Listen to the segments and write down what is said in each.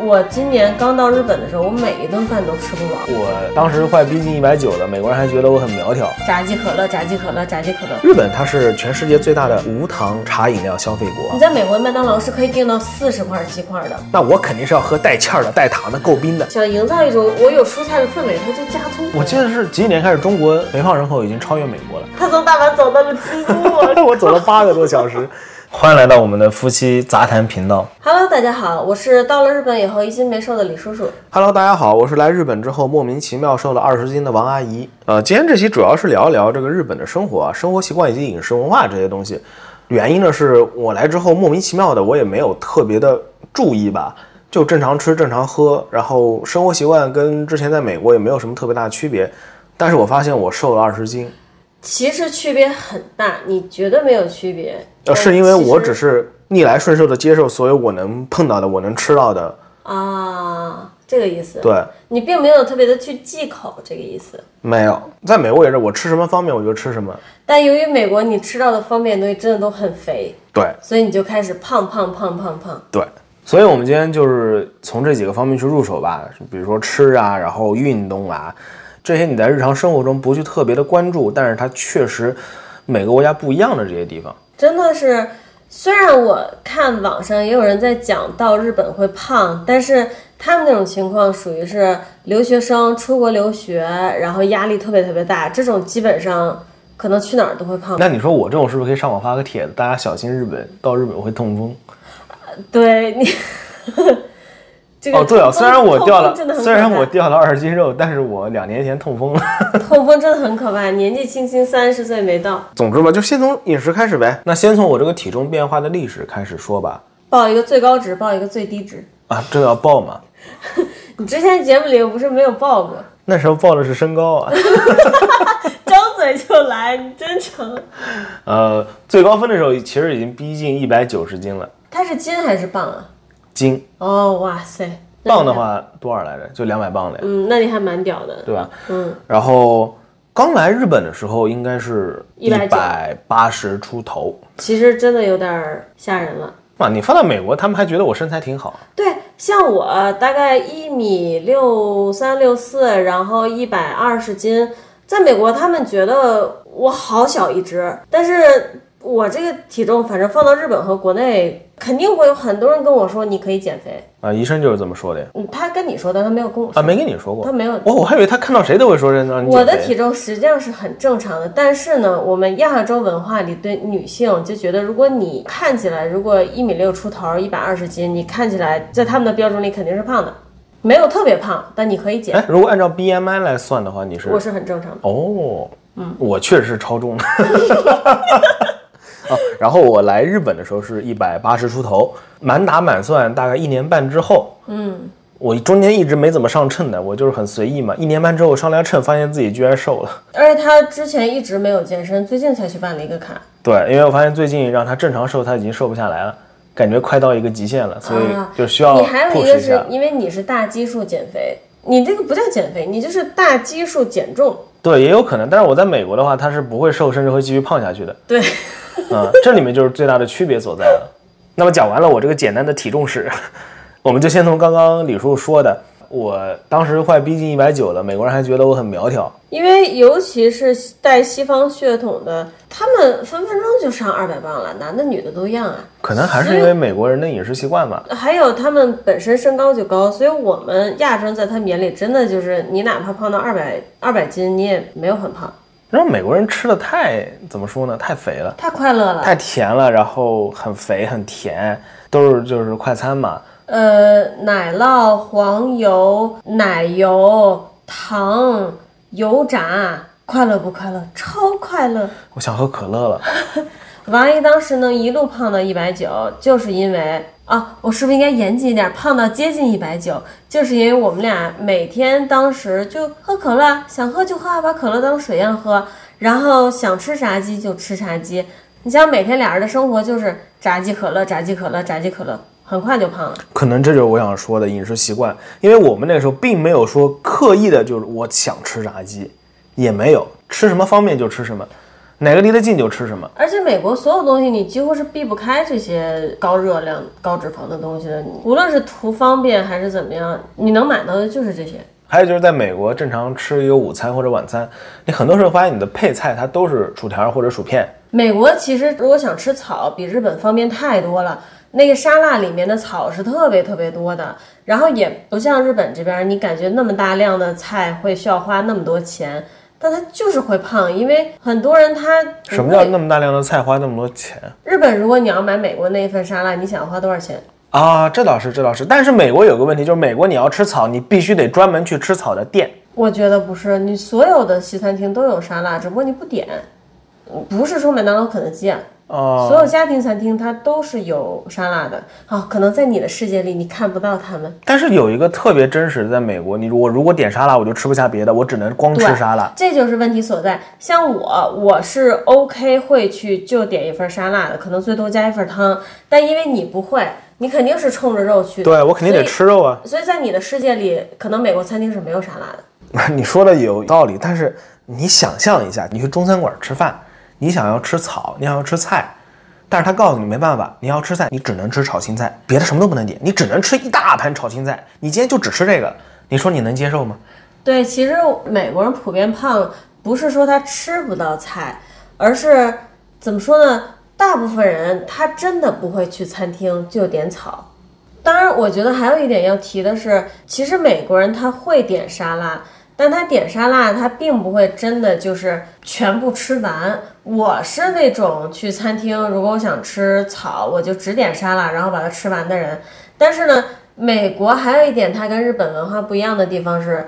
我今年刚到日本的时候，我每一顿饭都吃不饱。我当时快逼近一百九了，美国人还觉得我很苗条。炸鸡可乐，炸鸡可乐，炸鸡可乐。日本它是全世界最大的无糖茶饮料消费国你。在美国麦当劳是可以订到四十块鸡块的。那我肯定是要喝带气儿的、带糖的、够冰的。想营造一种我有蔬菜的氛围，它就加葱。我记得是几几年开始，中国肥胖人口已经超越美国了。他从大阪走到了京都。我走了八个多小时。欢迎来到我们的夫妻杂谈频道。Hello，大家好，我是到了日本以后一斤没瘦的李叔叔。Hello，大家好，我是来日本之后莫名其妙瘦了二十斤的王阿姨。呃，今天这期主要是聊一聊这个日本的生活啊、生活习惯以及饮食文化这些东西。原因呢是我来之后莫名其妙的，我也没有特别的注意吧，就正常吃正常喝，然后生活习惯跟之前在美国也没有什么特别大的区别。但是我发现我瘦了二十斤，其实区别很大，你绝对没有区别？呃，是因为我只是是逆来顺受的接受所有我能碰到的、我能吃到的。啊，这个意思。对，你并没有特别的去忌口，这个意思。没有，在美国也是，我吃什么方便我就吃什么。但由于美国你吃到的方便的东西真的都很肥，对，所以你就开始胖胖胖胖胖。对，所以我们今天就是从这几个方面去入手吧，比如说吃啊，然后运动啊，这些你在日常生活中不去特别的关注，但是它确实每个国家不一样的这些地方。真的是，虽然我看网上也有人在讲到日本会胖，但是他们那种情况属于是留学生出国留学，然后压力特别特别大，这种基本上可能去哪儿都会胖。那你说我这种是不是可以上网发个帖子，大家小心日本到日本会痛风？对你，这个哦，对啊，虽然我掉了虽然我掉了二十斤肉，但是我两年前痛风了。痛风真的很可怕，年纪轻轻三十岁没到，总之吧，就先从饮食开始呗。那先从我这个体重变化的历史开始说吧。报一个最高值，报一个最低值。啊，这个要报吗？你之前节目里又不是没有报过，那时候报的是身高啊。张嘴就来，你真成。呃，最高分的时候其实已经逼近一百九十斤了，它是斤还是磅啊？斤哦，哇塞，磅的话多少来着？就两百磅了呀，嗯，那你还蛮屌的。对吧？嗯，然后刚来日本的时候应该是一百八十出头。其实真的有点吓人了。哇，你放到美国，他们还觉得我身材挺好。对，像我大概一米六三六四，然后一百二十斤，在美国他们觉得我好小一只，但是我这个体重，反正放到日本和国内，肯定会有很多人跟我说你可以减肥。啊，医生就是这么说的。嗯，他跟你说的，他没有跟我说。啊，没跟你说过他。没有。我我还以为他看到谁都会说让你我的体重实际上是很正常的，但是呢，我们亚洲文化里对女性就觉得，如果你看起来如果一米六出头，一百二十斤，你看起来在他们的标准里肯定是胖的，没有特别胖，但你可以减。哎，如果按照 BMI 来算的话，你是我是很正常的。哦，嗯，我确实是超重的。啊，然后我来日本的时候是一百八十出头，满打满算大概一年半之后，嗯，我中间一直没怎么上秤的，我就是很随意嘛。一年半之后上了秤，发现自己居然瘦了。而且他之前一直没有健身，最近才去办了一个卡。对，因为我发现最近让他正常瘦，他已经瘦不下来了，感觉快到一个极限了，所以啊就需要你还有一个是。因为你是大基数减肥，你这个不叫减肥，你就是大基数减重。对，也有可能，但是我在美国的话，他是不会瘦，甚至会继续胖下去的。对，嗯，这里面就是最大的区别所在了。那么讲完了我这个简单的体重史，我们就先从刚刚李叔说的，我当时快逼近一百九了，美国人还觉得我很苗条。因为尤其是带西方血统的，他们分分钟就上二百磅了，男的女的都一样啊。可能还是因为美国人的饮食习惯吧。还有他们本身身高就高，所以我们亚洲人在他们眼里真的就是你哪怕胖到二百二百斤，你也没有很胖，然后美国人吃的太怎么说呢？太肥了，太快乐了。太甜了，然后很肥很甜，都是就是快餐嘛。呃，奶酪、黄油、奶油、糖、油炸，快乐不快乐？超快乐！我想喝可乐了。王阿姨当时能一路胖到一百九，就是因为啊，我是不是应该严谨一点，胖到接近一百九，就是因为我们俩每天当时就喝可乐，想喝就喝，把可乐当水一样喝，然后想吃炸鸡就吃炸鸡。你想每天俩人的生活就是炸鸡可乐，炸鸡可乐，炸鸡可乐，很快就胖了。可能这就是我想说的饮食习惯，因为我们那时候并没有说刻意的，就是我想吃炸鸡，也没有吃什么方便就吃什么。哪个离得近就吃什么。而且美国所有东西你几乎是避不开这些高热量、高脂肪的东西的，无论是图方便还是怎么样，你能买到的就是这些。还有就是在美国正常吃一个午餐或者晚餐，你很多时候发现你的配菜它都是薯条或者薯片。美国其实如果想吃草，比日本方便太多了。那个沙拉里面的草是特别特别多的，然后也不像日本这边，你感觉那么大量的菜会需要花那么多钱，但他就是会胖，因为很多人他什么叫那么大量的菜花那么多钱日本，如果你要买美国那一份沙拉，你想要花多少钱？啊？这倒是，这倒是。但是美国有个问题，就是美国你要吃草，你必须得专门去吃草的店。我觉得不是，你所有的西餐厅都有沙拉，只不过你不点，不是说麦当劳、肯德基啊。哦、所有家庭餐厅它都是有沙拉的，好，可能在你的世界里你看不到它们。但是有一个特别真实的，在美国，你我如果点沙拉，我就吃不下别的，我只能光吃沙拉。这就是问题所在。像我，我是 OK 会去就点一份沙拉的，可能最多加一份汤。但因为你不会，你肯定是冲着肉去的。对我肯定得。吃肉啊。所以在你的世界里，可能美国餐厅是没有沙拉的。你说的有道理，但是你想象一下，你去中餐馆吃饭，你想要吃草，你想要吃菜，但是他告诉你没办法，你要吃菜，你只能吃炒青菜，别的什么都不能点，你只能吃一大盘炒青菜，你今天就只吃这个，你说你能接受吗？对，其实美国人普遍胖，不是说他吃不到菜，而是怎么说呢？大部分人他真的不会去餐厅就点草。当然，我觉得还有一点要提的是，其实美国人他会点沙拉，但他点沙拉他并不会真的就是全部吃完。我是那种去餐厅，如果我想吃草，我就只点沙拉，然后把它吃完的人。但是呢，美国还有一点它跟日本文化不一样的地方是，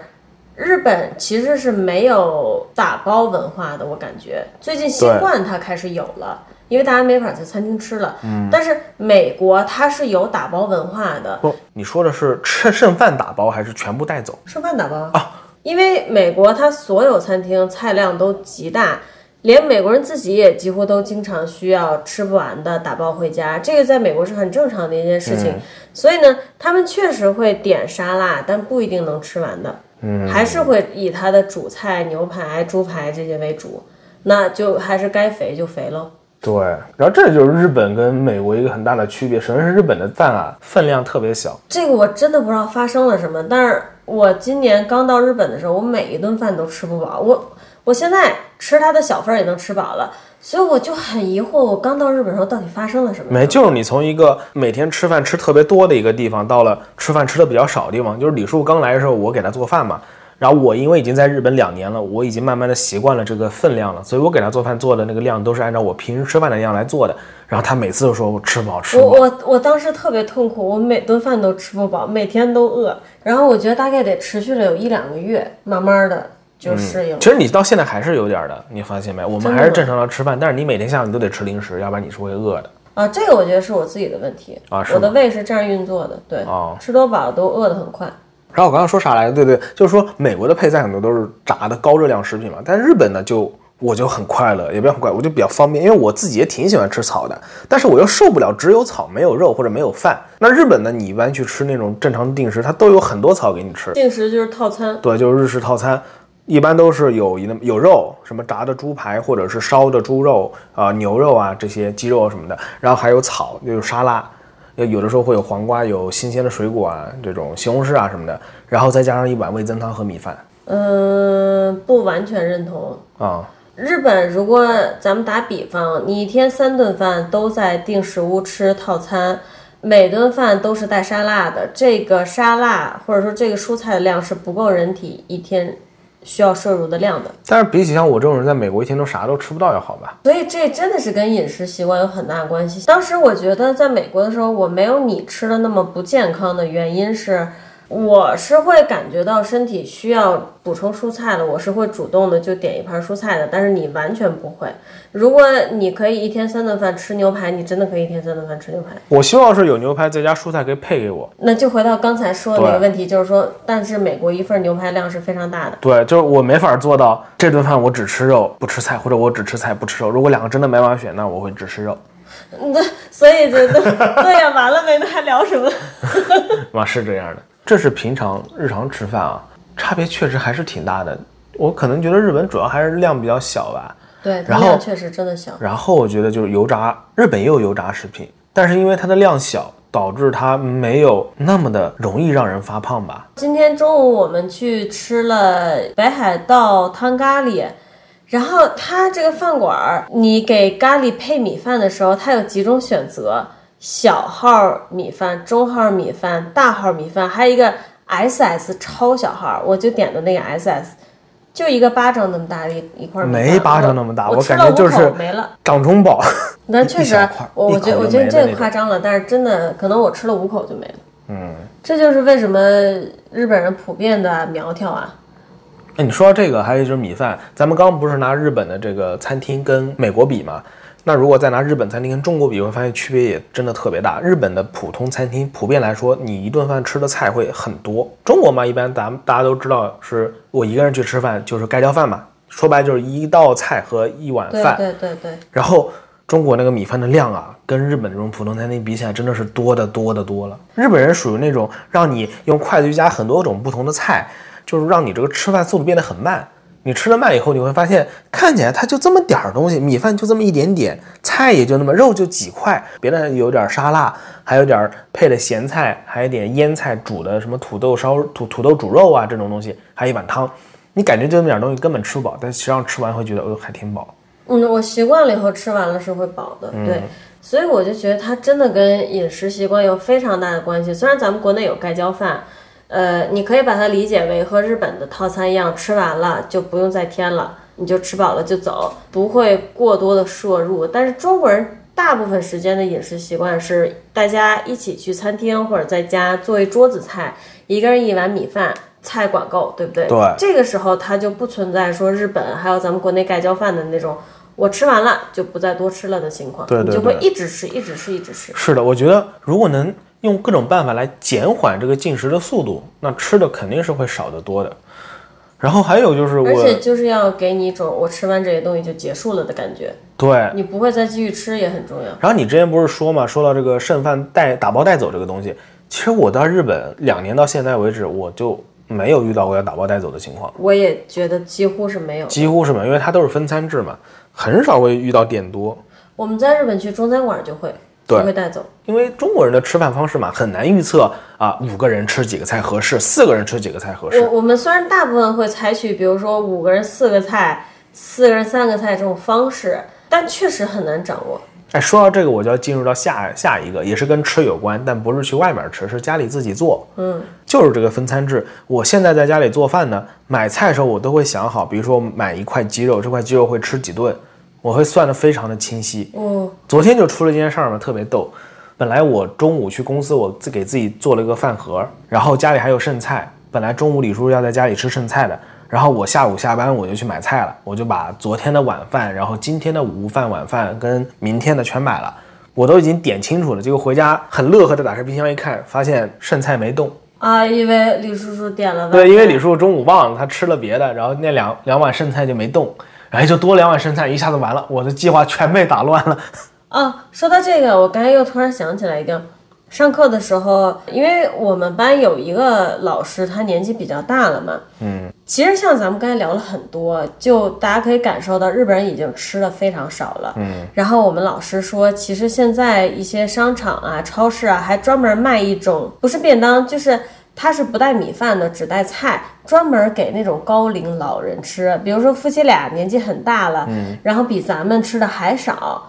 日本其实是没有打包文化的，我感觉最近新冠它开始有了，因为大家没法在餐厅吃了。嗯，但是美国它是有打包文化的，不，你说的是吃剩饭打包还是全部带走？剩饭打包啊，因为美国它所有餐厅菜量都极大。连美国人自己也几乎都经常需要吃不完的打包回家，这个在美国是很正常的一件事情。所以呢，他们确实会点沙拉，但不一定能吃完的。嗯，还是会以它的主菜牛排、猪排这些为主，那就还是该肥就肥喽。对，然后这就是日本跟美国一个很大的区别。首先是日本的饭啊，分量特别小。这个我真的不知道发生了什么，但是我今年刚到日本的时候，我每一顿饭都吃不饱。我我现在吃它的小份儿也能吃饱了，所以我就很疑惑，我刚到日本的时候到底发生了什么？没，就是你从一个每天吃饭吃特别多的一个地方，到了吃饭吃的比较少的地方。就是李叔刚来的时候，我给他做饭嘛，然后我因为已经在日本两年了，我已经慢慢的习惯了这个分量了，所以我给他做饭做的那个量都是按照我平时吃饭的量来做的。然后他每次都说我吃不饱，吃不饱。我我我当时特别痛苦，我每顿饭都吃不饱，每天都饿。然后我觉得大概得持续了有一两个月，慢慢的就适应了。其实你到现在还是有点儿的，你发现没？我们还是正常的吃饭，但是你每天下午你都得吃零食，要不然你是会饿的。啊，这个我觉得是我自己的问题啊是我的胃是这样运作的，对，哦吃多饱都饿得很快。然后我刚刚说啥来着？对对，就是说美国的配菜很多都是炸的高热量食品嘛，但日本呢就我就很快乐，也不要很快，我就比较方便，因为我自己也挺喜欢吃草的，但是我又受不了只有草没有肉或者没有饭。那日本呢，你一般去吃那种正常的定时，它都有很多草给你吃，定时就是套餐，对，就是日式套餐。一般都是有一有肉，什么炸的猪排或者是烧的猪肉啊、牛肉啊这些鸡肉什么的，然后还有草，就是沙拉，有有的时候会有黄瓜，有新鲜的水果啊，这种西红柿啊什么的，然后再加上一碗味增汤和米饭嗯，不完全认同。啊、日本如果咱们打比方，你一天三顿饭都在定食屋吃套餐，每顿饭都是带沙拉的，这个沙拉或者说这个蔬菜的量是不够人体一天需要摄入的量的。但是比起像我这种人在美国一天都啥都吃不到要好吧？所以这真的是跟饮食习惯有很大关系。当时我觉得在美国的时候，我没有你吃的那么不健康的原因是，我是会感觉到身体需要补充蔬菜的，我是会主动的就点一盘蔬菜的。但是你完全不会。如果你可以一天三顿饭吃牛排，你真的可以一天三顿饭吃牛排。我希望是有牛排再加蔬菜可以配给我。那就回到刚才说的那个问题，就是说，但是美国一份牛排量是非常大的。对，就是我没法做到这顿饭我只吃肉不吃菜，或者我只吃菜不吃肉。如果两个真的没法选，那我会只吃肉。那，所以就对对呀，完了没？那还聊什么？啊，是这样的，这是平常日常吃饭啊，差别确实还是挺大的。我可能觉得日本主要还是量比较小吧，对，然后量确实真的小。然后我觉得就是油炸，日本也有油炸食品，但是因为它的量小，导致它没有那么的容易让人发胖吧。今天中午我们去吃了北海道汤咖喱，然后它这个饭馆儿，你给咖喱配米饭的时候，它有几种选择：小号米饭、中号米饭、大号米饭，还有一个 SS 超小号，我就点的那个 SS，就一个巴掌那么大的一一块米饭，没巴掌那么大我感觉就是口没了。掌中宝，那 确实我我觉得我觉得这个夸张了，但是真的可能我吃了五口就没了。嗯，这就是为什么日本人普遍的苗条啊。哎，你说到这个，还有就是米饭，咱们刚刚不是拿日本的这个餐厅跟美国比吗？那如果再拿日本餐厅跟中国比，会发现区别也真的特别大。日本的普通餐厅普遍来说，你一顿饭吃的菜会很多。中国嘛，一般咱们大家都知道，是我一个人去吃饭就是盖浇饭嘛，说白就是一道菜和一碗饭。对对对，然后中国那个米饭的量啊，跟日本这种普通餐厅比起来，真的是多的多的多了。日本人属于那种让你用筷子去夹很多种不同的菜，就是让你这个吃饭速度变得很慢。你吃了慢以后，你会发现看起来它就这么点儿东西，米饭就这么一点点，菜也就那么，肉就几块，别的有点沙拉，还有点配的咸菜，还有点腌菜煮的什么土豆烧土土豆煮肉啊这种东西，还有一碗汤，你感觉就那么点儿东西根本吃不饱，但实际上吃完会觉得哦还挺饱。嗯，我习惯了以后吃完了是会饱的，对，所以我就觉得它真的跟饮食习惯有非常大的关系。虽然咱们国内有盖浇饭，呃，你可以把它理解为和日本的套餐一样，吃完了就不用再添了，你就吃饱了就走，不会过多的摄入。但是中国人大部分时间的饮食习惯是大家一起去餐厅或者在家做一桌子菜，一个人一碗米饭。菜管够，对不对？对这个时候它就不存在说日本还有咱们国内盖浇饭的那种，我吃完了就不再多吃了的情况，对对你就会一直吃，一直吃，一直吃。是的，我觉得如果能用各种办法来减缓这个进食的速度，那吃的肯定是会少得多的。然后还有就是我而且就是要给你一种我吃完这些东西就结束了的感觉，对，你不会再继续吃也很重要。然后你之前不是说嘛，说到这个剩饭带打包带走这个东西，其实我到日本两年到现在为止，我就没有遇到过要打包带走的情况，我也觉得几乎是没有。几乎是没有，因为它都是分餐制嘛，很少会遇到点多。我们在日本去中餐馆就会对就会带走，因为中国人的吃饭方式嘛，很难预测啊，五个人吃几个菜合适，四个人吃几个菜合适。我我们虽然大部分会采取，比如说五个人四个菜，四个人三个菜这种方式，但确实很难掌握。哎，说到这个，我就要进入到下下一个，也是跟吃有关，但不是去外面吃，是家里自己做。嗯，就是这个分餐制。我现在在家里做饭呢，买菜的时候我都会想好，比如说买一块鸡肉，这块鸡肉会吃几顿，我会算得非常的清晰。哦，昨天就出了一件事儿嘛，特别逗。本来我中午去公司，我自给自己做了一个饭盒，然后家里还有剩菜。本来中午李叔叔要在家里吃剩菜的，然后我下午下班我就去买菜了，我就把昨天的晚饭，然后今天的午饭、晚饭跟明天的全买了，我都已经点清楚了。结果回家很乐呵的打开冰箱一看，发现剩菜没动。啊，因为李叔叔点了对，因为李叔叔中午忘了他吃了别的，然后那两两碗剩菜就没动，然后就多两碗剩菜，一下子完了，我的计划全被打乱了。哦，说到这个，我刚才又突然想起来一个，上课的时候，因为我们班有一个老师，他年纪比较大了嘛，嗯，其实像咱们刚才聊了很多，就大家可以感受到日本人已经吃的非常少了，嗯，然后我们老师说，其实现在一些商场啊、超市啊，还专门卖一种不是便当，就是。它是不带米饭的，只带菜，专门给那种高龄老人吃。比如说夫妻俩年纪很大了，嗯，然后比咱们吃的还少，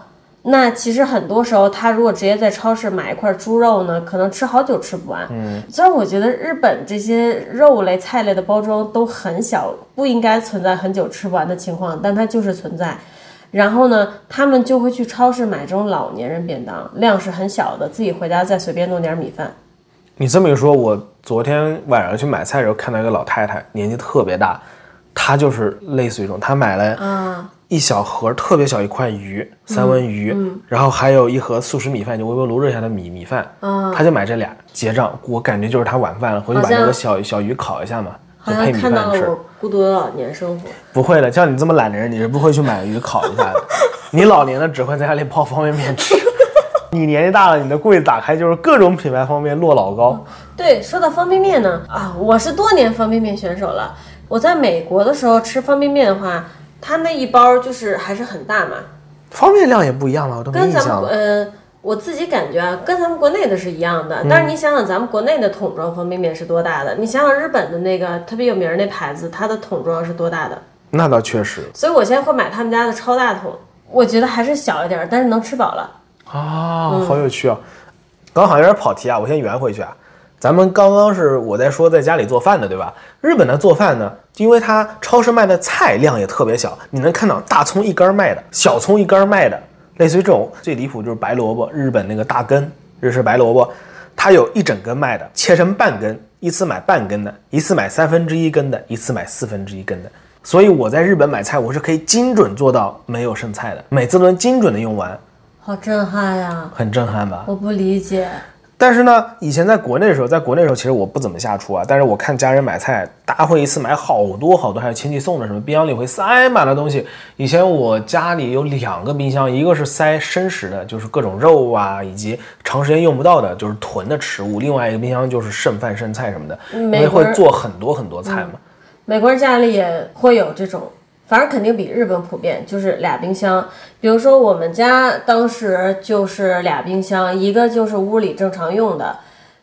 那其实很多时候，他如果直接在超市买一块猪肉呢，可能吃好久吃不完。嗯，虽然我觉得日本这些肉类、菜类的包装都很小，不应该存在很久吃不完的情况，但它就是存在。然后呢，他们就会去超市买这种老年人便当，量是很小的，自己回家再随便弄点米饭。你这么一说，我昨天晚上去买菜的时候看到一个老太太，年纪特别大，她就是类似于这种，她买了啊，一小盒特别小一块鱼，三文鱼，然后还有一盒速食米饭，就微波炉热下的米米饭，啊她就买这俩结账，我感觉就是她晚饭了，回去把那个小小鱼烤一下嘛，就配米饭吃。看到了我孤独的老年生活。不会的，像你这么懒的人，你是不会去买鱼烤一下的。你老年了只会在家里泡方便面吃。你年纪大了，你的柜子打开就是各种品牌方便面摞老高。对，说到方便面呢，啊，我是多年方便面选手了。我在美国的时候吃方便面的话，它那一包就是还是很大嘛，方便量也不一样了，我都没跟咱们印象了。呃，我自己感觉啊，跟咱们国内的是一样的。但是你想想，咱们国内的桶装方便面是多大的？你想想日本的那个特别有名儿那牌子，它的桶装是多大的？那倒确实所以我现在会买他们家的超大桶，我觉得还是小一点儿，但是能吃饱了。啊，好有趣啊！刚好有点跑题啊，我先圆回去啊。咱们刚刚是我在说在家里做饭的，对吧？日本的做饭呢，因为它超市卖的菜量也特别小，你能看到大葱一根卖的，小葱一根卖的，类似于这种最离谱就是白萝卜，日本那个大根日式白萝卜，它有一整根卖的，切成半根，一次买半根的，一次买三分之一根的，一次买四分之一根的。所以我在日本买菜，我是可以精准做到没有剩菜的，每次都能精准的用完，好震撼呀！很震撼吧？我不理解，但是呢，以前在国内的时候，在国内的时候，其实我不怎么下厨啊。但是我看家人买菜，大家会一次买好多好多，还有亲戚送的什么，冰箱里会塞满了东西。以前我家里有两个冰箱，一个是塞生食的，就是各种肉啊，以及长时间用不到的，就是囤的食物；另外一个冰箱就是剩饭剩菜什么的，因为会做很多很多菜嘛。美国人家里也会有这种，反正肯定比日本普遍，就是俩冰箱。比如说我们家当时就是俩冰箱，一个就是屋里正常用的，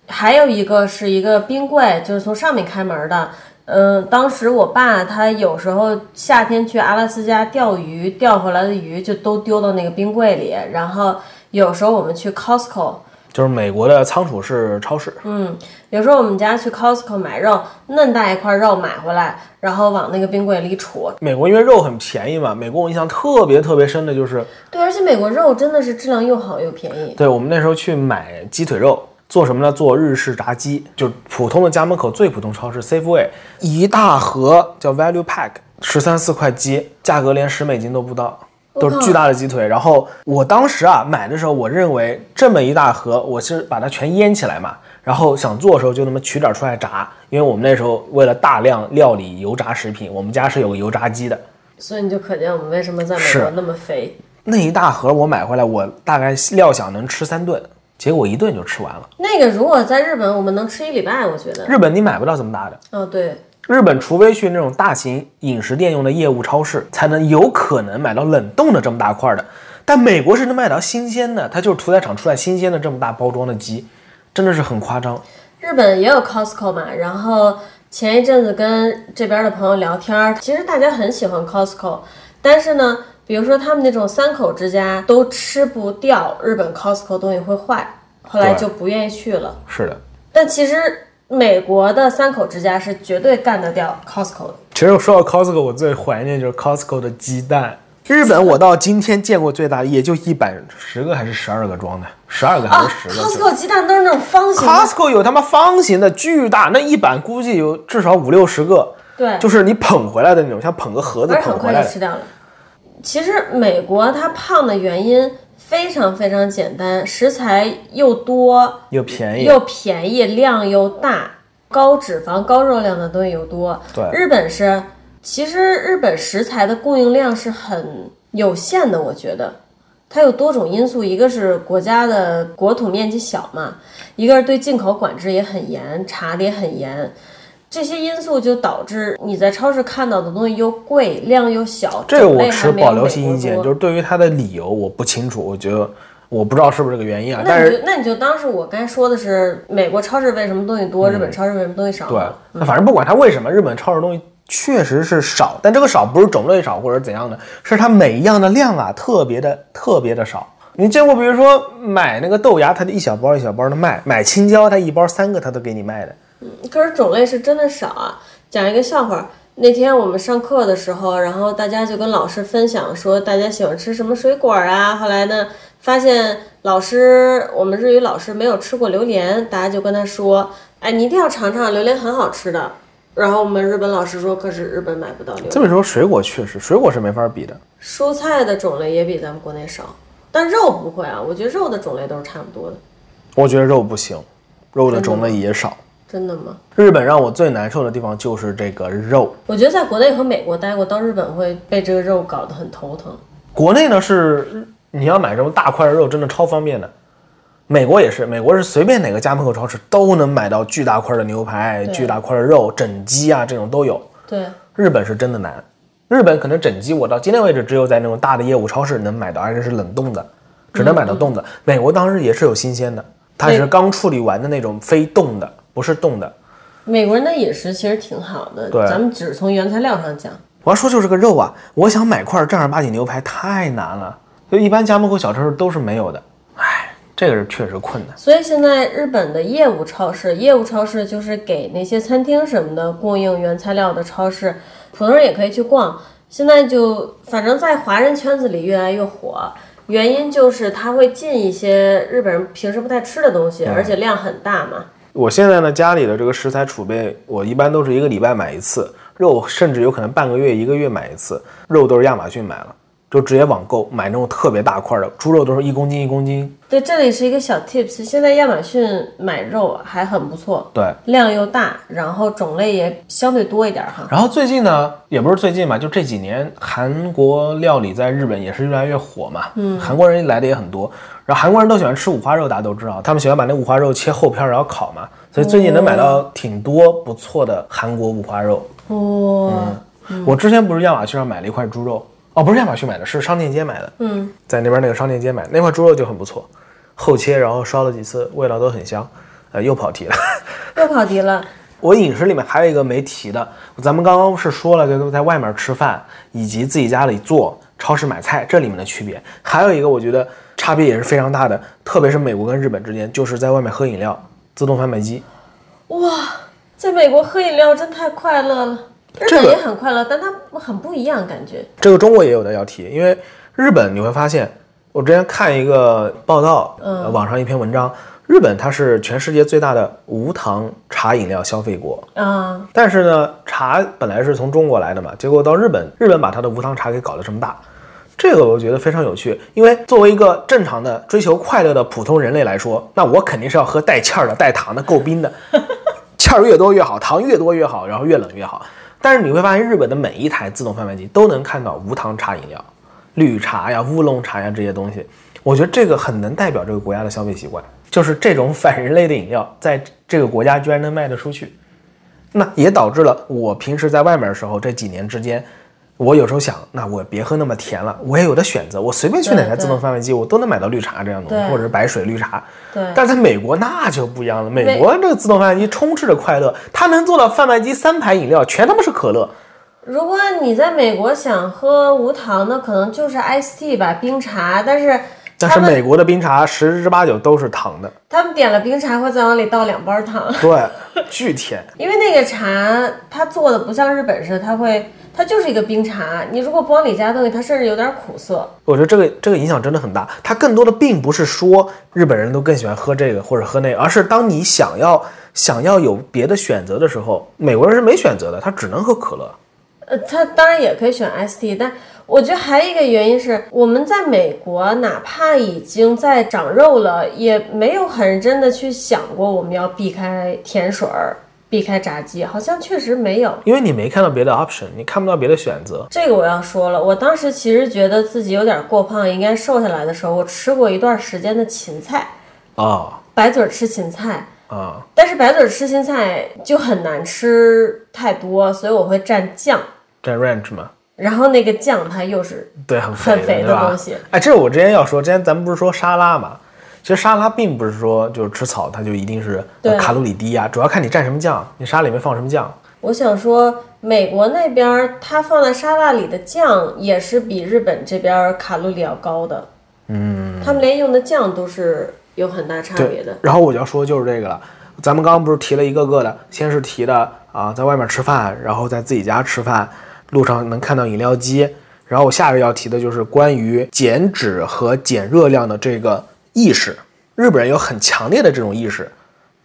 还有一个是一个冰柜，就是从上面开门的。嗯，当时我爸他有时候夏天去阿拉斯加钓鱼，钓回来的鱼就都丢到那个冰柜里。然后有时候我们去 Costco，就是美国的仓储式超市，嗯，有时候我们家去 Costco 买肉，嫩大一块肉买回来，然后往那个冰柜里储。美国因为肉很便宜嘛，美国我印象特别特别深的就是对，而且美国肉真的是质量又好又便宜。对我们那时候去买鸡腿肉，做什么呢？做日式炸鸡，就普通的家门口最普通超市 Safeway 一大盒叫 Value Pack，十三四块鸡，价格连十美金都不到，都是巨大的鸡腿。然后我当时啊买的时候，我认为这么一大盒，我是把它全腌起来嘛，然后想做的时候就那么取点出来炸，因为我们那时候为了大量料理油炸食品，我们家是有个油炸机的。所以你就可见我们为什么在美国那么肥。那一大盒我买回来，我大概料想能吃三顿，结果一顿就吃完了。那个如果在日本，我们能吃一礼拜，我觉得。日本你买不到这么大的，哦，对，日本除非去那种大型饮食店用的业务超市，才能有可能买到冷冻的这么大块的。但美国是能买到新鲜的，它就是屠宰场出来新鲜的这么大包装的鸡，真的是很夸张。日本也有 Costco 嘛，然后前一阵子跟这边的朋友聊天儿，其实大家很喜欢 Costco，但是呢，比如说他们那种三口之家都吃不掉日本 Costco 东西会坏，后来就不愿意去了。是的，但其实美国的三口之家是绝对干得掉 Costco 的。其实说到 Costco，我最怀念就是 Costco 的鸡蛋。日本我到今天见过最大的也就一百十个还是十二个装的，十二个还啊是十个？，Costco 鸡蛋都是那种方形的，Costco 有他妈方形的巨大，那一板估计有至少五六十个，对，就是你捧回来的那种，像捧个盒子很捧回来的。快就吃掉了。其实美国它胖的原因非常非常简单，食材又多又便宜，又便宜，量又大，高脂肪高热量的东西又多。对日本是，其实日本食材的供应量是很有限的，我觉得。它有多种因素，一个是国家的国土面积小嘛，一个是对进口管制也很严，查的也很严，这些因素就导致你在超市看到的东西又贵，量又小，这个我持保留性意见，就是对于它的理由我不清楚，我觉得我不知道是不是这个原因啊。那但是那你就当是我刚才说的是美国超市为什么东西多，日本超市为什么东西少？嗯对，那反正不管它为什么，日本超市东西确实是少，但这个少不是种类少或者怎样的，是它每一样的量啊特别的特别的少。你见过，比如说买那个豆芽，它就一小包一小包的卖；买青椒，它一包三个，它都给你卖的。可是种类是真的少啊。讲一个笑话，那天我们上课的时候，然后大家就跟老师分享说大家喜欢吃什么水果啊。后来呢，发现老师我们日语老师没有吃过榴莲，大家就跟他说，哎，你一定要尝尝，榴莲很好吃的。然后我们日本老师说，可是日本买不到榴莲。这么说，水果确实，水果是没法比的。蔬菜的种类也比咱们国内少，但肉不会啊，我觉得肉的种类都是差不多的。我觉得肉不行，肉的种类也少。真的吗？日本让我最难受的地方就是这个肉。我觉得在国内和美国待过，到日本会被这个肉搞得很头疼。国内呢是你要买这种大块的肉，真的超方便的。美国也是，美国是随便哪个家门口超市都能买到巨大块的牛排、巨大块的肉、整鸡啊这种都有。对，日本是真的难，日本可能整鸡，我到今天为止只有在那种大的业务超市能买到，而且是冷冻的，只能买到冻的。美国当时也是有新鲜的，它是刚处理完的那种非冻的，不是冻的。美国人的饮食其实挺好的，对咱们只是从原材料上讲。我要说就是个肉啊，我想买块正儿八经牛排太难了，就一般家门口小超市都是没有的。唉，这个是确实困难。所以现在日本的业务超市，业务超市就是给那些餐厅什么的供应原材料的超市，普通人也可以去逛。现在就反正在华人圈子里越来越火，原因就是它会进一些日本人平时不太吃的东西，而且量很大嘛。我现在呢，家里的这个食材储备，我一般都是一个礼拜买一次，肉甚至有可能半个月、一个月买一次。肉都是亚马逊买了，就直接网购买那种特别大块的猪肉，都是一公斤一公斤。对，这里是一个小 tips，现在亚马逊买肉还很不错，对，量又大，然后种类也相对多一点哈。然后最近呢，也不是最近吧，就这几年韩国料理在日本也是越来越火嘛。嗯，韩国人来的也很多，然后韩国人都喜欢吃五花肉，大家都知道，他们喜欢把那五花肉切厚片儿然后烤嘛，所以最近能买到挺多不错的韩国五花肉。哇、我之前不是亚马逊上买了一块猪肉，哦，不是亚马逊买的，是商店街买的。嗯，在那边那个商店街买那块猪肉就很不错，厚切，然后烧了几次，味道都很香。呃，又跑题了。又跑题了。我饮食里面还有一个没提的，咱们刚刚是说了这个在外面吃饭以及自己家里做、超市买菜这里面的区别，还有一个我觉得差别也是非常大的，特别是美国跟日本之间，就是在外面喝饮料，自动贩卖机。哇，在美国喝饮料真太快乐了。日本也很快乐，但它很不一样，感觉。这个中国也有的要提，因为日本你会发现，我之前看一个报道，嗯，网上一篇文章，日本它是全世界最大的无糖茶饮料消费国。啊，但是呢，茶本来是从中国来的嘛，结果到日本，日本把它的无糖茶给搞得这么大，这个我觉得非常有趣。因为作为一个正常的追求快乐的普通人类来说，那我肯定是要喝带气儿的、带糖的、够冰的，气儿越多越好，糖越多越好，然后越冷越好。但是你会发现，日本的每一台自动贩卖机都能看到无糖茶饮料、绿茶呀、乌龙茶呀这些东西。我觉得这个很能代表这个国家的消费习惯，就是这种反人类的饮料，在这个国家居然能卖得出去。那也导致了我平时在外面的时候，这几年之间，我有时候想，那我别喝那么甜了，我也有的选择，我随便去哪台自动贩卖机，我都能买到绿茶这样的东西，或者是白水绿茶。对，但是在美国那就不一样了，美国这个自动贩卖机充斥着快乐，它能做到贩卖机三排饮料全他妈是可乐。如果你在美国想喝无糖的，可能就是 iced tea 吧，冰茶。但是但是美国的冰茶十之八九都是糖的，他们点了冰茶，会再往里倒两包糖，对，巨甜。因为那个茶它做的不像日本似的，它会它就是一个冰茶。你如果不往里加东西，它甚至有点苦涩。我觉得这个这个影响真的很大。它更多的并不是说日本人都更喜欢喝这个或者喝那个，而是当你想要想要有别的选择的时候，美国人是没选择的，他只能喝可乐。呃，他当然也可以选 ST，但我觉得还有一个原因是，我们在美国哪怕已经在长肉了，也没有很认真的去想过我们要避开甜水儿，避开炸鸡，好像确实没有。因为你没看到别的 option，你看不到别的选择。这个我要说了，我当时其实觉得自己有点过胖，应该瘦下来的时候，我吃过一段时间的芹菜，啊白嘴儿吃芹菜。啊，但是白嘴儿吃芹菜就很难吃太多，所以我会蘸酱，这 ranch 嘛，然后那个酱它又是对，很很肥的东西。哎，这是我之前要说，之前咱们不是说沙拉嘛？其实沙拉并不是说就是吃草，它就一定是卡路里低呀、主要看你蘸什么酱，你沙拉里面放什么酱。我想说，美国那边儿它放在沙拉里的酱也是比日本这边儿卡路里要高的。嗯，他们连用的酱都是有很大差别的。然后我就要说就是这个了，咱们刚刚不是提了一个个的，先是提的啊，在外面吃饭，然后在自己家吃饭，路上能看到饮料机，然后我下一个要提的就是关于减脂和减热量的这个意识，日本人有很强烈的这种意识。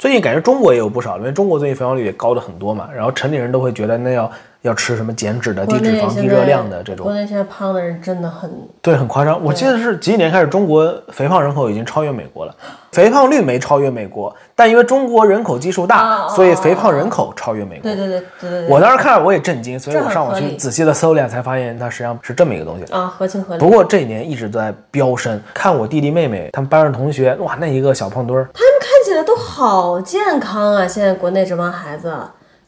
最近感觉中国也有不少，因为中国最近肥胖率也高的很多嘛，然后城里人都会觉得那要要吃什么减脂的、低脂肪、低热量的这种国，内现在胖的人真的很对，很夸张。我记得是几几年开始，中国肥胖人口已经超越美国了，肥胖率没超越美国，但因为中国人口基数大，哦所以肥胖人口超越美国。对对对对对对我当时看了我也震惊，所以我上网去仔细的搜了一下，才发现它实际上是这么一个东西。啊，合情合理。不过这一年一直都在飙升，看我弟弟妹妹他们班上同学，哇，那一个小胖墩儿，他们看起来都好健康啊！现在国内这帮孩子，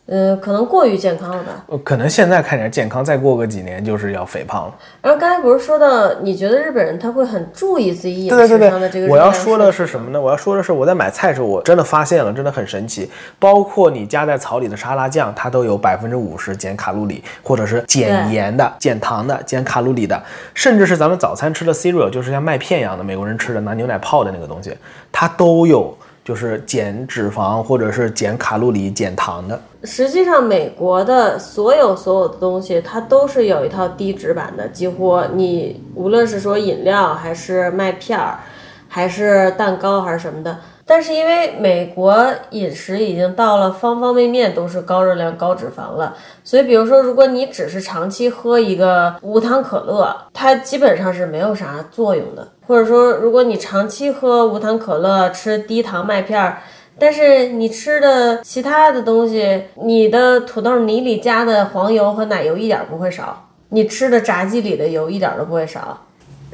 呃，可能过于健康了吧。呃可能现在看起来健康，再过个几年就是要肥胖了。然后刚才不是说到，你觉得日本人他会很注意自己饮食上的这个对，我要说的是什么呢？我要说的是我在买菜的时候，我真的发现了，真的很神奇。包括你加在草里的沙拉酱，它都有百分之五十减卡路里，或者是减盐的、减糖的、减卡路里的，甚至是咱们早餐吃的 cereal，就是像麦片一样的美国人吃的拿牛奶泡的那个东西，它都有就是减脂肪或者是减卡路里、减糖的。实际上，美国的所有所有的东西，它都是有一套低脂版的。几乎你无论是说饮料，还是麦片儿，还是蛋糕，还是什么的。但是因为美国饮食已经到了方方面面都是高热量、高脂肪了，所以比如说，如果你只是长期喝一个无糖可乐，它基本上是没有啥作用的。或者说，如果你长期喝无糖可乐，吃低糖麦片儿。但是你吃的其他的东西，你的土豆泥里加的黄油和奶油一点不会少，你吃的炸鸡里的油一点都不会少。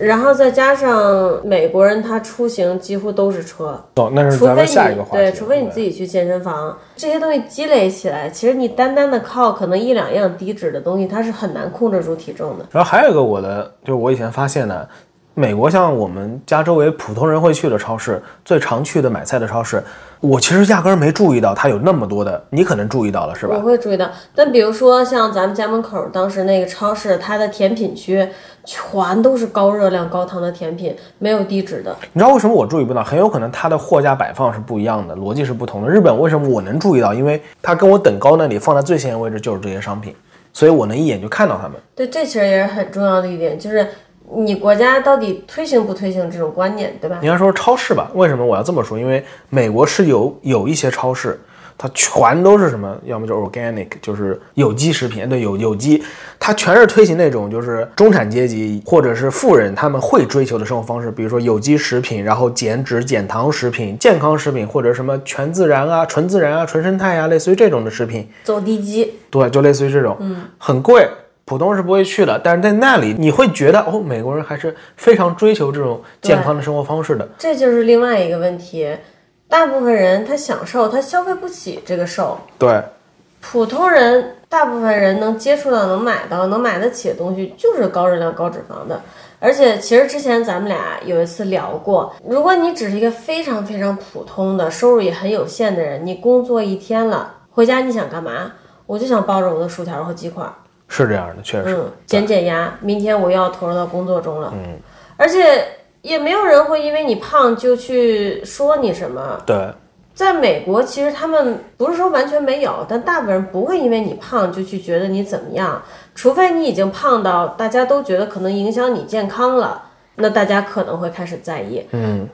然后再加上美国人他出行几乎都是车，哦，那是咱们除非你下一个话题。对，除非你自己去健身房，这些东西积累起来，其实你单单的靠可能一两样低脂的东西，它是很难控制住体重的。然后还有一个我的，就是我以前发现的，美国像我们家周围普通人会去的超市，最常去的买菜的超市，我其实压根儿没注意到它有那么多的，你可能注意到了是吧我？会注意到，但比如说像咱们家门口当时那个超市，它的甜品区全都是高热量、高糖的甜品，没有低脂的。你知道为什么我注意不到？很有可能它的货架摆放是不一样的，逻辑是不同的。日本为什么我能注意到？因为它跟我等高那里放在最显眼位置就是这些商品，所以我能一眼就看到它们。对，这其实也是很重要的一点，就是你国家到底推行不推行这种观念，对吧？应该说超市吧？为什么我要这么说？因为美国是有有一些超市，它全都是什么，要么就是 organic，就是有机食品，对，有有机，它全是推行那种就是中产阶级或者是富人他们会追求的生活方式，比如说有机食品，然后减脂减糖食品、健康食品，或者什么全自然啊、纯自然啊、纯生态啊，类似于这种的食品，走地鸡，对，就类似于这种，嗯，很贵。普通人是不会去的，但是在那里你会觉得哦，美国人还是非常追求这种健康的生活方式的。这就是另外一个问题。大部分人他享受，他消费不起这个瘦。对，普通人，大部分人能接触到、能买到、能买得起的东西，就是高热量、高脂肪的。而且，其实之前咱们俩有一次聊过，如果你只是一个非常非常普通的、收入也很有限的人，你工作一天了，回家你想干嘛？我就想抱着我的薯条和鸡块，是这样的，确实。嗯，减减压。明天我又要投入到工作中了，嗯，而且也没有人会因为你胖就去说你什么，对，在美国，其实他们不是说完全没有，但大部分人不会因为你胖就去觉得你怎么样，除非你已经胖到大家都觉得可能影响你健康了，那大家可能会开始在意。嗯，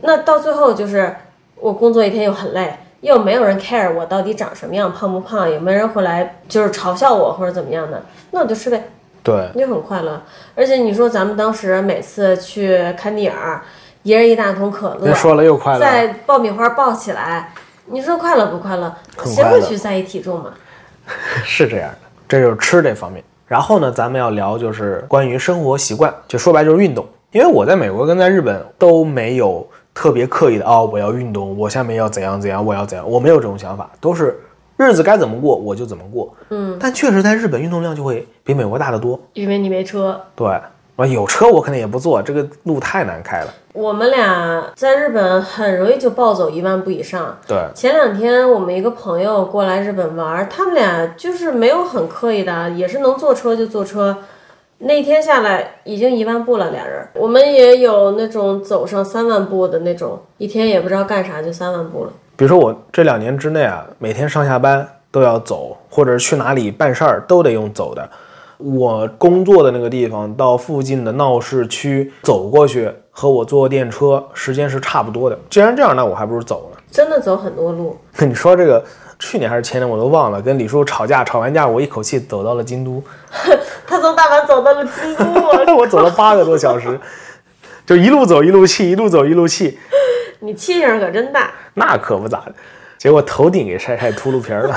那到最后就是我工作一天又很累，又没有人 care 我到底长什么样，胖不胖，也没人会来就是嘲笑我或者怎么样的，那我就吃呗，对，你就很快乐。而且你说咱们当时每次去看电影，一人一大桶可乐别，说了又快乐。在爆米花爆起来，你说快乐不快乐？谁很快乐会去在意体重嘛？是这样的，这就是吃这方面。然后呢，咱们要聊就是关于生活习惯，就说白就是运动。因为我在美国跟在日本都没有特别刻意的哦，我要运动，我下面要怎样怎样，我要怎样，我没有这种想法，都是日子该怎么过我就怎么过。嗯，但确实在日本运动量就会比美国大得多。因为你没车。对，啊，有车我肯定也不坐，这个路太难开了。我们俩在日本很容易就暴走一万步以上。对，前两天我们一个朋友过来日本玩，他们俩就是没有很刻意的，也是能坐车就坐车。那天下来已经一万步了，俩人。我们也有那种走上三万步的那种，一天也不知道干啥就三万步了。比如说我这两年之内啊，每天上下班都要走，或者是去哪里办事儿都得用走的。我工作的那个地方到附近的闹市区走过去，和我坐电车时间是差不多的。既然这样，那我还不如走呢。真的走很多路，你说这个去年还是前年我都忘了，跟李叔吵架，吵完架我一口气走到了京都，他从大阪走到了京都，我走了八个多小时，就一路走一路气，一路走一路气，你气性可真大。那可不咋的。结果头顶给晒晒秃噜皮儿了。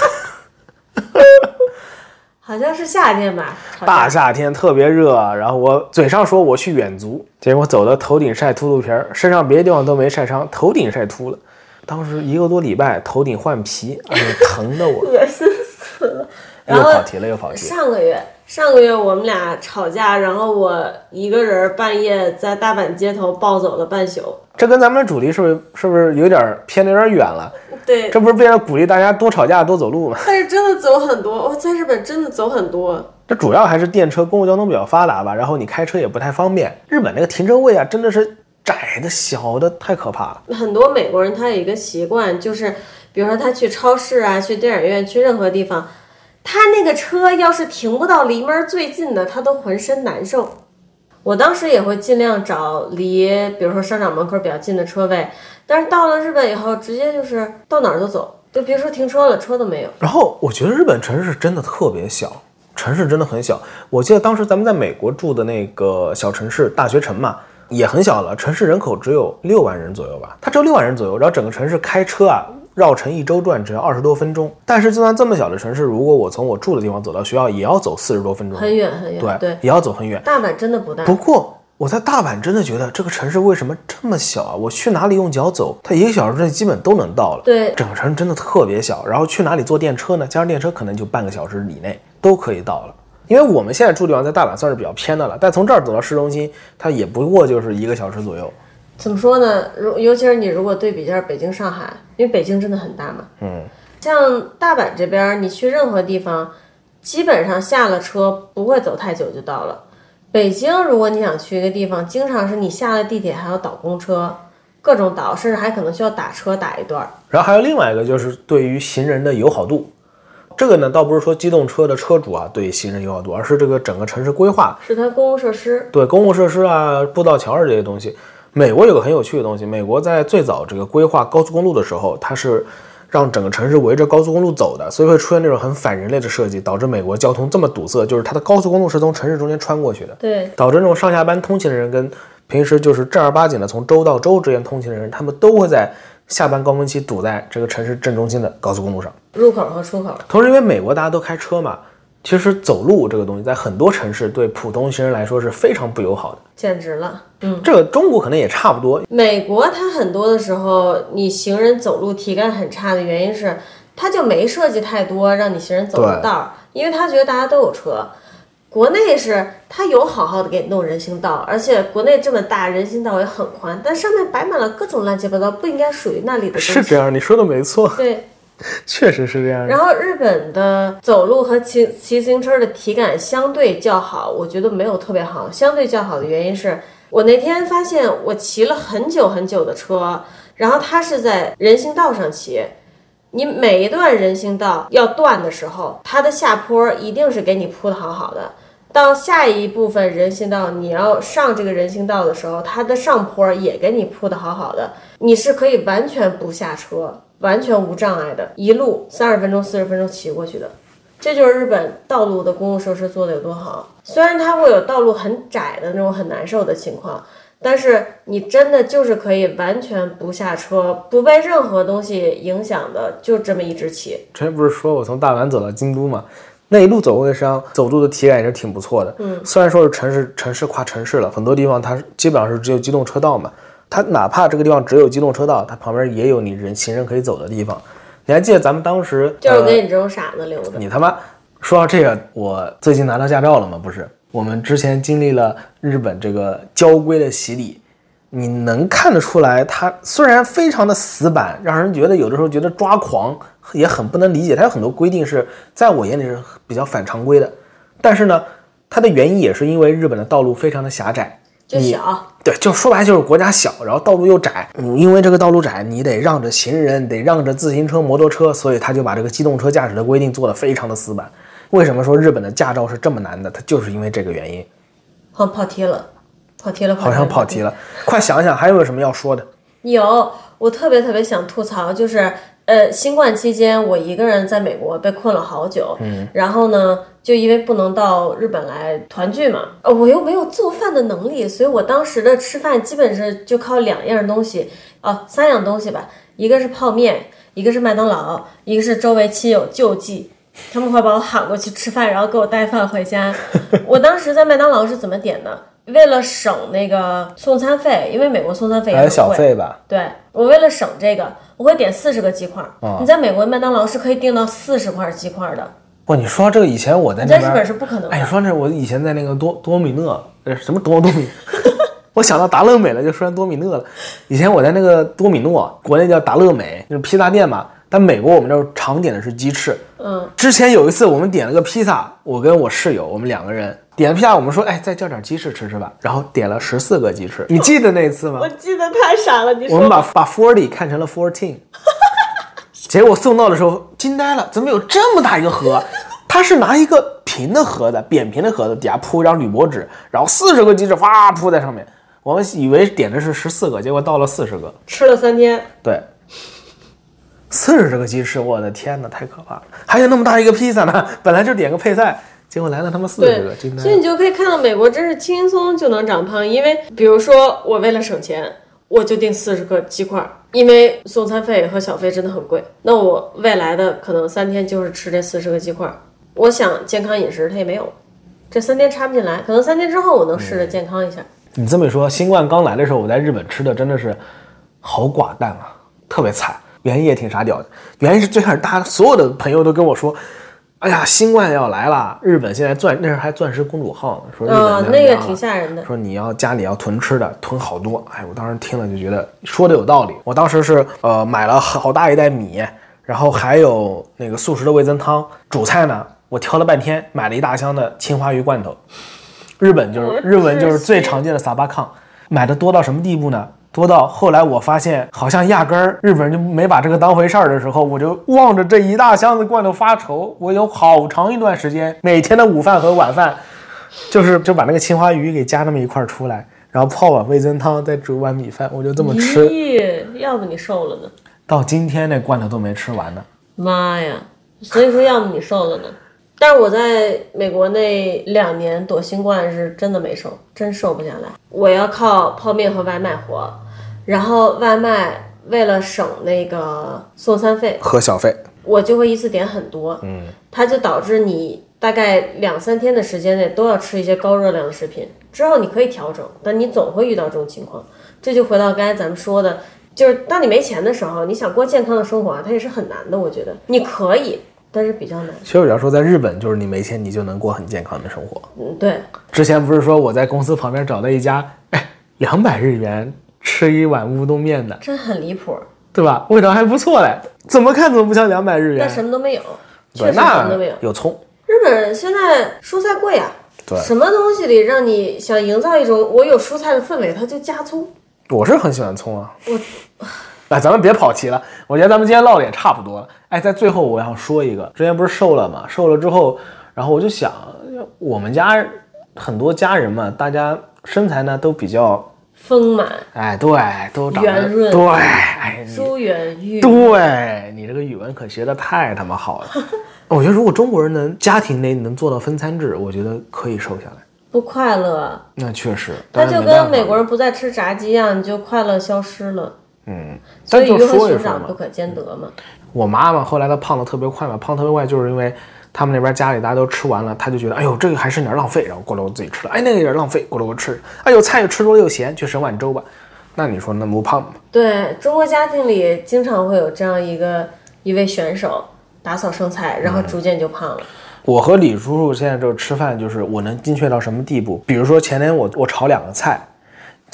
好像是夏天吧，大夏天特别热，然后我嘴上说我去远足，结果走到头顶晒秃噜皮儿，身上别的地方都没晒伤，头顶晒秃了。当时一个多礼拜头顶换皮，哎呦，疼的我。恶心死了又跑题了，又跑题。上个月，上个月我们俩吵架，然后我一个人半夜在大阪街头暴走了半宿。这跟咱们的主题是不是是不是有点偏的有点远了？对，这不是为了鼓励大家多吵架多走路吗？但是真的走很多，我在日本真的走很多。这主要还是电车、公共交通比较发达吧，然后你开车也不太方便。日本那个停车位啊，真的是窄的、小的，太可怕了。很多美国人他有一个习惯，就是比如说他去超市啊、去电影院、去任何地方，他那个车要是停不到离门最近的，他都浑身难受。我当时也会尽量找离，比如说商场门口比较近的车位，但是到了日本以后，直接就是到哪儿都走，就别说停车了，车都没有。然后我觉得日本城市真的特别小，城市真的很小。我记得当时咱们在美国住的那个小城市大学城嘛，也很小了，城市人口只有六万人左右吧，它只有六万人左右，然后整个城市开车啊。绕城一周转只要二十多分钟，但是就算这么小的城市，如果我从我住的地方走到学校，也要走四十多分钟，很远很远。对对，也要走很远。大阪真的不大。不过我在大阪真的觉得这个城市为什么这么小啊？我去哪里用脚走，它一个小时内基本都能到了。对，整个城市真的特别小。然后去哪里坐电车呢？加上电车可能就半个小时以内都可以到了。因为我们现在住地方在大阪算是比较偏的了，但从这儿走到市中心，它也不过就是一个小时左右。怎么说呢？如尤其是你如果对比一下北京、上海，因为北京真的很大嘛。嗯，像大阪这边，你去任何地方，基本上下了车不会走太久就到了。北京，如果你想去一个地方，经常是你下了地铁还要倒公车，各种倒，甚至还可能需要打车打一段。然后还有另外一个就是对于行人的友好度，这个呢倒不是说机动车的车主啊对行人友好度，而是这个整个城市规划，是它公共设施，对公共设施啊、步道桥这些东西。美国有个很有趣的东西，美国在最早这个规划高速公路的时候，它是让整个城市围着高速公路走的，所以会出现那种很反人类的设计，导致美国交通这么堵塞。就是它的高速公路是从城市中间穿过去的，对，导致那种上下班通勤的人跟平时就是正儿八经的从州到州之间通勤的人，他们都会在下班高峰期堵在这个城市正中心的高速公路上，入口和出口。同时，因为美国大家都开车嘛。其实走路这个东西，在很多城市对普通行人来说是非常不友好的，简直了。嗯，这个中国可能也差不多。美国它很多的时候，你行人走路体感很差的原因是，它就没设计太多让你行人走的道儿，因为他觉得大家都有车。国内是它有好好的给你弄人行道，而且国内这么大，人行道也很宽，但上面摆满了各种乱七八糟不应该属于那里的东西。是这样，你说的没错。对。确实是这样。然后日本的走路和骑骑自行车的体感相对较好，我觉得没有特别好。相对较好的原因是我那天发现我骑了很久很久的车，然后它是在人行道上骑。你每一段人行道要断的时候，它的下坡一定是给你铺的好好的。到下一部分人行道，你要上这个人行道的时候，它的上坡也给你铺的好好的，你是可以完全不下车。完全无障碍的，一路三十分钟、四十分钟骑过去的，这就是日本道路的公共设施做的有多好。虽然它会有道路很窄的那种很难受的情况，但是你真的就是可以完全不下车，不被任何东西影响的，就这么一直骑。之前不是说我从大阪走到京都嘛，那一路走过去，实际上走路的体感也是挺不错的。嗯，虽然说是城市城市跨城市了，很多地方它基本上是只有机动车道嘛。它哪怕这个地方只有机动车道，它旁边也有你人行人可以走的地方。你还记得咱们当时就是给你这种傻子留的？你他妈说到这个，我最近拿到驾照了吗？不是，我们之前经历了日本这个交规的洗礼，你能看得出来，它虽然非常的死板，让人觉得有的时候觉得抓狂，也很不能理解。它有很多规定是在我眼里是比较反常规的，但是呢，它的原因也是因为日本的道路非常的狭窄。就小，对，就说白就是国家小，然后道路又窄，嗯，因为这个道路窄，你得让着行人，得让着自行车、摩托车，所以他就把这个机动车驾驶的规定做得非常的死板。为什么说日本的驾照是这么难的？它就是因为这个原因。好像跑题了，跑题了，好像跑题了。快想想还有没有什么要说的？有，我特别特别想吐槽，就是。呃，新冠期间我一个人在美国被困了好久，嗯，然后呢，就因为不能到日本来团聚嘛，呃，我又没有做饭的能力，所以我当时的吃饭基本是就靠两样东西，哦，三样东西吧，一个是泡面，一个是麦当劳，一个是周围亲友救济，他们会把我喊过去吃饭，然后给我带饭回家。我当时在麦当劳是怎么点的？为了省那个送餐费，因为美国送餐费也很贵，小费吧？对，我为了省这个。我会点四十个鸡块，你在美国麦当劳是可以订到四十块鸡块的，哇，你说到这个以前我在那边，在日本是不可能哎，你。说这我以前在那个多多米诺，呃，什么多多米，我想到达乐美了，就说成多米诺了。以前我在那个多米诺，国内叫达乐美，就是披萨店嘛。但美国我们这儿常点的是鸡翅。嗯，之前有一次我们点了个披萨，我跟我室友，我们两个人点了披萨，我们说，哎，再叫点鸡翅吃吃吧。然后点了十四个鸡翅，你记得那次吗我？记得太傻了，你我们把把 forty 看成了 fourteen，结果送到的时候惊呆了，怎么有这么大一个盒？他是拿一个平的盒子，扁平的盒子，底下铺一张铝箔纸，然后四十个鸡翅哗铺在上面。我们以为点的是十四个，结果到了四十个。吃了三天，对，四十个鸡翅，我的天哪，太可怕了！还有那么大一个披萨呢，本来就点个配菜，结果来了他妈四十个。所以你就可以看到美国真是轻松就能长胖，因为比如说我为了省钱，我就订四十个鸡块，因为送餐费和小费真的很贵。那我未来的可能三天就是吃这四十个鸡块，我想健康饮食它也没有，这三天插不进来，可能三天之后我能试着健康一下。你这么一说，新冠刚来的时候，我在日本吃的真的是好寡淡啊，特别惨。原因也挺傻屌的，原因是最开始大家所有的朋友都跟我说，哎呀，新冠要来了，日本现在钻那时候还钻石公主号呢，说日本那个挺吓人的。说你要家里要囤吃的，囤好多。哎，我当时听了就觉得说的有道理。我当时是呃买了好大一袋米，然后还有那个速食的味增汤。主菜呢，我挑了半天，买了一大箱的青花鱼罐头。日本就是日文就是最常见的撒巴康，买的多到什么地步呢？多到后来我发现好像压根儿日本人就没把这个当回事儿的时候，我就望着这一大箱子罐头发愁。我有好长一段时间，每天的午饭和晚饭就是就把那个青花鱼给夹那么一块儿出来，然后泡碗味增汤，再煮碗米饭，我就这么吃。咦，要不你瘦了呢？到今天那罐头都没吃完呢。妈呀！所以说，要么你瘦了呢。但是我在美国那两年躲新冠是真的没瘦，真瘦不下来。我要靠泡面和外卖活，然后外卖为了省那个送餐费，和小费，我就会一次点很多，嗯，它就导致你大概两三天的时间内都要吃一些高热量的食品。之后你可以调整，但你总会遇到这种情况。这就回到刚才咱们说的，就是当你没钱的时候，你想过健康的生活啊，它也是很难的。我觉得你可以，但是比较难。其实我要说，在日本就是你没钱，你就能过很健康的生活。嗯，对，之前不是说我在公司旁边找到一家，哎，两百日元吃一碗乌冬面的，真很离谱，对吧？味道还不错嘞，怎么看怎么不像两百日元但。什么都没有，确对，实什么都没有。有葱，日本现在蔬菜贵啊，对什么东西里让你想营造一种我有蔬菜的氛围，它就加葱。我是很喜欢葱啊。我哎，咱们别跑题了，我觉得咱们今天唠的也差不多了。哎，在最后我要说一个，之前不是瘦了嘛，瘦了之后，然后我就想，我们家很多家人嘛，大家身材呢都比较，丰满、哎，对，都长圆润对，哎，你珠圆玉对你这个语文可学的太他妈好了。我觉得如果中国人能家庭内能做到分餐制，我觉得可以瘦下来。不快乐，那确实，那就跟美国人不再吃炸鸡一样，你就快乐消失了。嗯，所以鱼和熊掌不，可兼得嘛。我妈妈后来她胖的特别快嘛，胖特别快就是因为他们那边家里大家都吃完了，他就觉得哎呦这个还剩点浪费，然后过来我自己吃了，哎那个有点浪费，过来我吃，哎呦菜又吃多了又咸，去省碗粥吧。那你说那不胖吗？对中国家庭里经常会有这样一个一位选手打扫剩菜，然后逐渐就胖了。我和李叔叔现在就吃饭，就是我能精确到什么地步？比如说前天我我炒两个菜，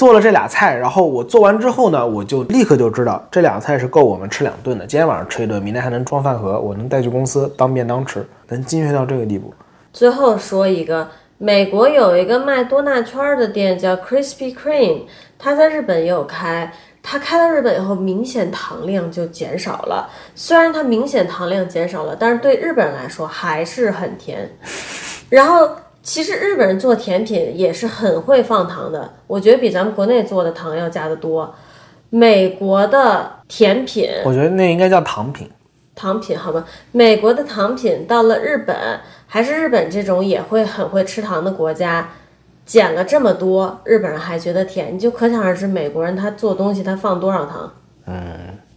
做了这俩菜，然后我做完之后呢，我就立刻就知道这俩菜是够我们吃两顿的。今天晚上吃一顿，明天还能装饭盒，我能带去公司当便当吃，能精确到这个地步。最后说一个，美国有一个卖多纳圈儿的店叫 Krispy Kreme，它在日本也有开。它开到日本以后，明显糖量就减少了。虽然它明显糖量减少了，但是对日本人来说还是很甜。然后，其实日本人做甜品也是很会放糖的，我觉得比咱们国内做的糖要加的多。美国的甜品我觉得那应该叫糖品。糖品，好吧，美国的糖品到了日本，还是日本这种也会很会吃糖的国家，减了这么多，日本人还觉得甜，你就可想而知美国人他做东西他放多少糖。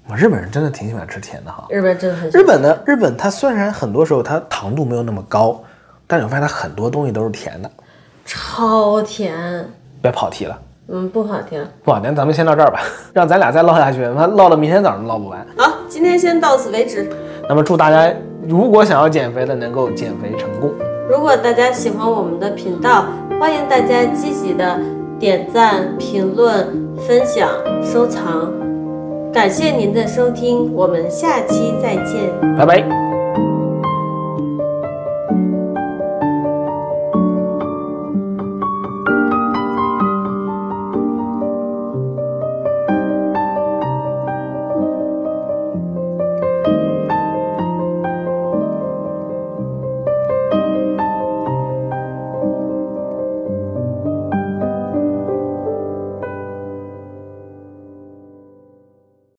我日本人真的挺喜欢吃甜的哈。日本真的很喜欢日本的日本，它虽然很多时候它糖度没有那么高，但是我发现它很多东西都是甜的超甜。别跑题了。嗯不跑题不跑题咱们先到这儿吧让咱俩再唠下去那唠到明天早上都唠不完好今天先到此为止。那么祝大家如果想要减肥的能够减肥成功。如果大家喜欢我们的频道欢迎大家积极的点赞评论分享收藏。感谢您的收听我们下期再见。拜拜。